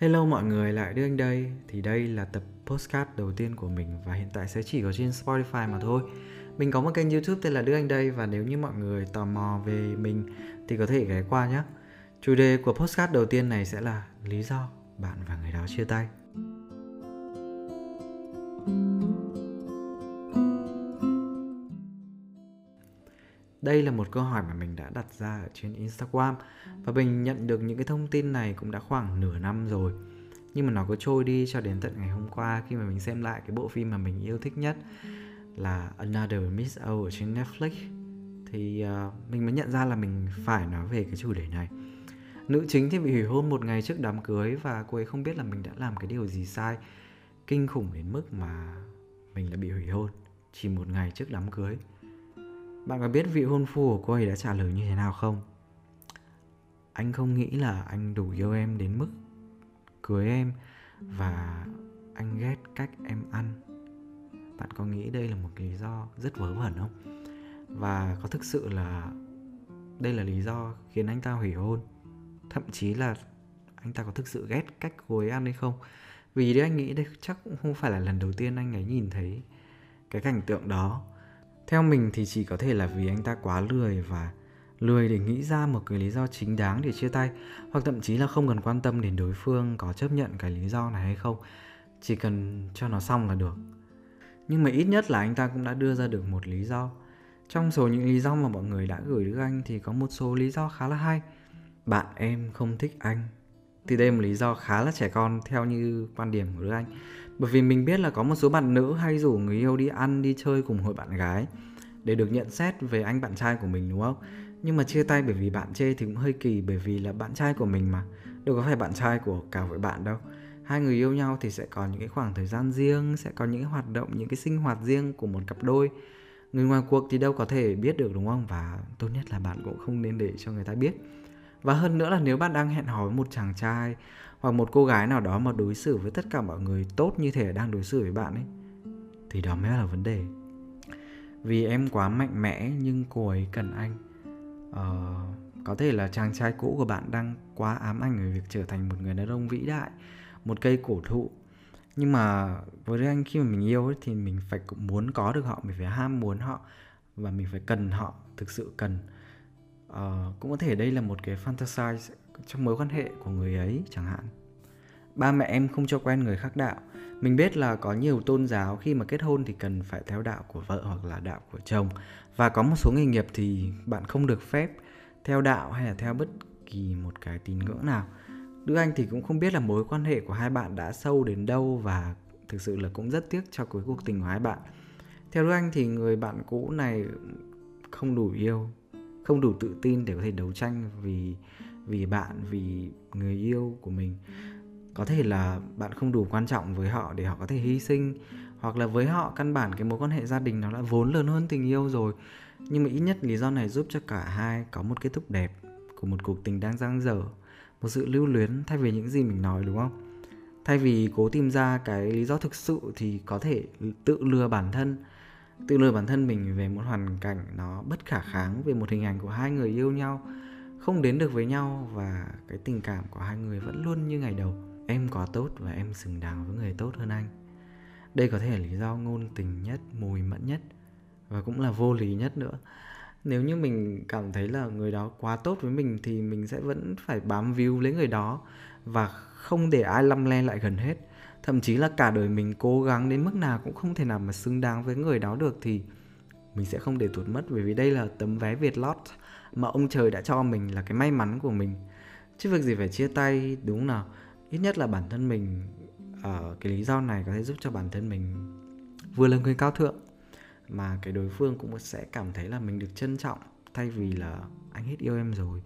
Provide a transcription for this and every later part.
Hello mọi người, lại Đức Anh đây. Thì đây là tập postcard đầu tiên của mình và hiện tại sẽ chỉ có trên Spotify mà thôi. Mình có một kênh YouTube tên là Đức Anh đây và nếu như mọi người tò mò về mình thì có thể ghé qua nhé. Chủ đề của postcard đầu tiên này sẽ là lý do bạn và người đó chia tay. Đây là một câu hỏi mà mình đã đặt ra ở trên Instagram và mình nhận được những cái thông tin này cũng đã khoảng nửa năm rồi. Nhưng mà nó cứ trôi đi cho đến tận ngày hôm qua khi mà mình xem lại cái bộ phim mà mình yêu thích nhất là Another Miss O ở trên Netflix. Thì uh, mình mới nhận ra là mình phải nói về cái chủ đề này. Nữ chính thì bị hủy hôn một ngày trước đám cưới và cô ấy không biết là mình đã làm cái điều gì sai. Kinh khủng đến mức mà mình lại bị hủy hôn chỉ một ngày trước đám cưới bạn có biết vị hôn phu của cô ấy đã trả lời như thế nào không? Anh không nghĩ là anh đủ yêu em đến mức cưới em và anh ghét cách em ăn. Bạn có nghĩ đây là một lý do rất vớ vẩn không? Và có thực sự là đây là lý do khiến anh ta hủy hôn? Thậm chí là anh ta có thực sự ghét cách cô ấy ăn hay không? Vì đấy anh nghĩ đây chắc cũng không phải là lần đầu tiên anh ấy nhìn thấy cái cảnh tượng đó theo mình thì chỉ có thể là vì anh ta quá lười và lười để nghĩ ra một cái lý do chính đáng để chia tay, hoặc thậm chí là không cần quan tâm đến đối phương có chấp nhận cái lý do này hay không. Chỉ cần cho nó xong là được. Nhưng mà ít nhất là anh ta cũng đã đưa ra được một lý do. Trong số những lý do mà mọi người đã gửi đức anh thì có một số lý do khá là hay. Bạn em không thích anh. Thì đây là một lý do khá là trẻ con theo như quan điểm của đức anh bởi vì mình biết là có một số bạn nữ hay rủ người yêu đi ăn, đi chơi cùng hội bạn gái để được nhận xét về anh bạn trai của mình, đúng không? Nhưng mà chia tay bởi vì bạn chê thì cũng hơi kỳ, bởi vì là bạn trai của mình mà, đâu có phải bạn trai của cả hội bạn đâu. Hai người yêu nhau thì sẽ có những cái khoảng thời gian riêng, sẽ có những cái hoạt động, những cái sinh hoạt riêng của một cặp đôi. Người ngoài cuộc thì đâu có thể biết được, đúng không? Và tốt nhất là bạn cũng không nên để cho người ta biết và hơn nữa là nếu bạn đang hẹn hò với một chàng trai hoặc một cô gái nào đó mà đối xử với tất cả mọi người tốt như thể đang đối xử với bạn ấy thì đó mới là vấn đề. Vì em quá mạnh mẽ nhưng cô ấy cần anh. Ờ, có thể là chàng trai cũ của bạn đang quá ám ảnh về việc trở thành một người đàn ông vĩ đại một cây cổ thụ. Nhưng mà với anh khi mà mình yêu ấy, thì mình phải cũng muốn có được họ mình phải ham muốn họ và mình phải cần họ thực sự cần uh, cũng có thể đây là một cái fantasize trong mối quan hệ của người ấy chẳng hạn. Ba mẹ em không cho quen người khác đạo. Mình biết là có nhiều tôn giáo khi mà kết hôn thì cần phải theo đạo của vợ hoặc là đạo của chồng. Và có một số nghề nghiệp thì bạn không được phép theo đạo hay là theo bất kỳ một cái tín ngưỡng nào. Đức Anh thì cũng không biết là mối quan hệ của hai bạn đã sâu đến đâu và thực sự là cũng rất tiếc cho cuối cuộc tình của hai bạn. Theo Đức Anh thì người bạn cũ này không đủ yêu, không đủ tự tin để có thể đấu tranh vì vì bạn, vì người yêu của mình. Có thể là bạn không đủ quan trọng với họ để họ có thể hy sinh hoặc là với họ căn bản cái mối quan hệ gia đình nó đã vốn lớn hơn tình yêu rồi. Nhưng mà ít nhất lý do này giúp cho cả hai có một kết thúc đẹp của một cuộc tình đang dang dở một sự lưu luyến thay vì những gì mình nói đúng không? Thay vì cố tìm ra cái lý do thực sự thì có thể tự lừa bản thân tự lừa bản thân mình về một hoàn cảnh nó bất khả kháng về một hình ảnh của hai người yêu nhau, không đến được với nhau và cái tình cảm của hai người vẫn luôn như ngày đầu. Em quá tốt và em xứng đáng với người tốt hơn anh. Đây có thể là lý do ngôn tình nhất, mùi mẫn nhất và cũng là vô lý nhất nữa. Nếu như mình cảm thấy là người đó quá tốt với mình thì mình sẽ vẫn phải bám víu lấy người đó và không để ai lăm le lại gần hết thậm chí là cả đời mình cố gắng đến mức nào cũng không thể nào mà xứng đáng với người đó được thì mình sẽ không để tuột mất. Bởi vì đây là tấm vé Việt lót mà ông trời đã cho mình là cái may mắn của mình. Chứ việc gì phải chia tay đúng nào? Ít nhất là bản thân mình ở uh, cái lý do này có thể giúp cho bản thân mình vừa là người cao thượng. Mà cái đối phương cũng sẽ cảm thấy là mình được trân trọng thay vì là anh hết yêu em rồi.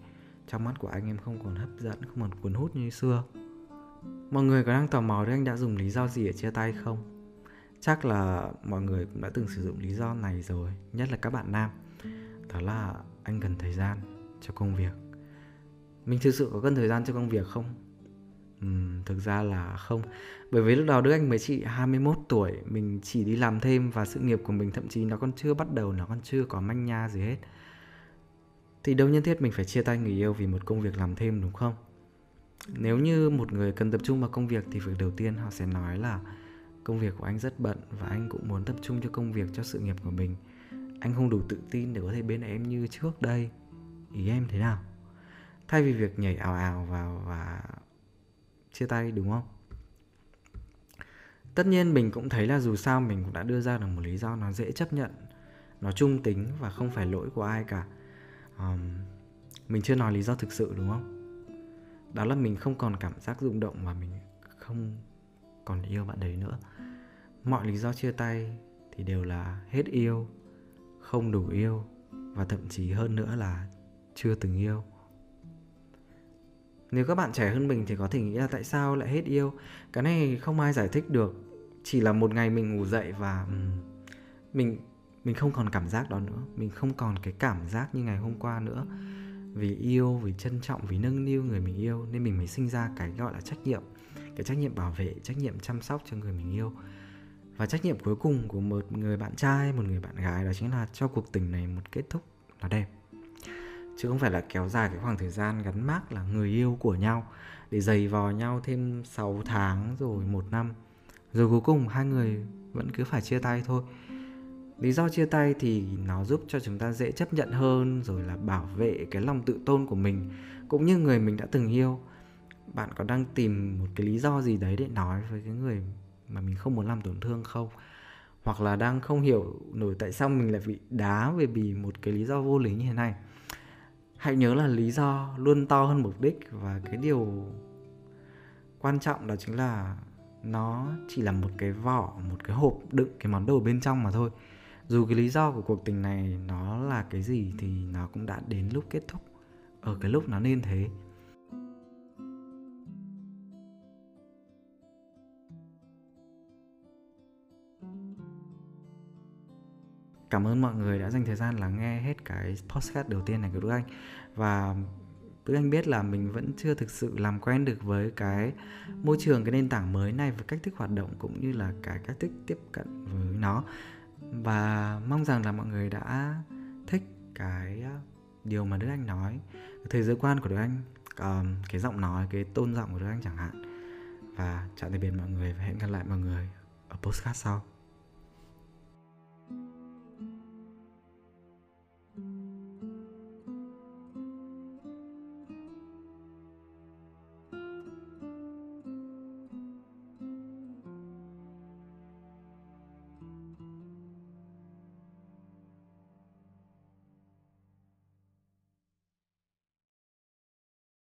Trong mắt của anh em không còn hấp dẫn không còn cuốn hút như xưa mọi người có đang tò mò đấy anh đã dùng lý do gì để chia tay không? Chắc là mọi người cũng đã từng sử dụng lý do này rồi nhất là các bạn nam. Đó là anh cần thời gian cho công việc. Mình thực sự có cần thời gian cho công việc không? Uhm, thực ra là không. Bởi vì lúc đó đứa anh mới chỉ 21 tuổi Mình chỉ đi làm thêm và sự nghiệp của mình thậm chí nó còn chưa bắt đầu Nó còn chưa có manh nha gì hết. Thì đâu nhân thiết mình phải chia tay người yêu vì một công việc làm thêm đúng không? Nếu như một người cần tập trung vào công việc thì việc đầu tiên họ sẽ nói là công việc của anh rất bận và anh cũng muốn tập trung cho công việc cho sự nghiệp của mình. Anh không đủ tự tin để có thể bên em như trước đây. Ý em thế nào? Thay vì việc nhảy ào ào vào và chia tay đúng không? Tất nhiên mình cũng thấy là dù sao mình cũng đã đưa ra được một lý do nó dễ chấp nhận. Nó trung tính và không phải lỗi của ai cả. Um, mình chưa nói lý do thực sự đúng không? Đó là mình không còn cảm giác rung động và mình không còn yêu bạn đấy nữa. Mọi lý do chia tay thì đều là hết yêu, không đủ yêu và thậm chí hơn nữa là chưa từng yêu. Nếu các bạn trẻ hơn mình thì có thể nghĩ là tại sao lại hết yêu? Cái này không ai giải thích được. Chỉ là một ngày mình ngủ dậy và mình mình không còn cảm giác đó nữa. Mình không còn cái cảm giác như ngày hôm qua nữa vì yêu, vì trân trọng, vì nâng niu người mình yêu nên mình mới sinh ra cái gọi là trách nhiệm, cái trách nhiệm bảo vệ, trách nhiệm chăm sóc cho người mình yêu. Và trách nhiệm cuối cùng của một người bạn trai, một người bạn gái đó chính là cho cuộc tình này một kết thúc nó đẹp. Chứ không phải là kéo dài cái khoảng thời gian gắn mác là người yêu của nhau, để giày vò nhau thêm 6 tháng rồi một năm. Rồi cuối cùng hai người vẫn cứ phải chia tay thôi lý do chia tay thì nó giúp cho chúng ta dễ chấp nhận hơn, rồi là bảo vệ cái lòng tự tôn của mình, cũng như người mình đã từng yêu. Bạn có đang tìm một cái lý do gì đấy để nói với cái người mà mình không muốn làm tổn thương không? Hoặc là đang không hiểu nổi tại sao mình lại bị đá về vì một cái lý do vô lý như thế này? Hãy nhớ là lý do luôn to hơn mục đích, và cái điều quan trọng đó chính là nó chỉ là một cái vỏ, một cái hộp đựng cái món đồ bên trong mà thôi dù cái lý do của cuộc tình này nó là cái gì thì nó cũng đã đến lúc kết thúc. Ở cái lúc nó nên thế. Cảm ơn mọi người đã dành thời gian lắng nghe hết cái podcast đầu tiên này của Đức Anh. Và Đức Anh biết là mình vẫn chưa thực sự làm quen được với cái môi trường, cái nền tảng mới này Và cách thức hoạt động cũng như là cái cách thức tiếp cận với nó. Và mong rằng là mọi người đã thích cái ờ, điều mà Đức Anh nói. Thời giới quan của Đức Anh, cái giọng nói, cái tôn giọng của Đức Anh chẳng hạn. Và chào tạm biệt mọi người và hẹn gặp lại mọi người ở postcard sau.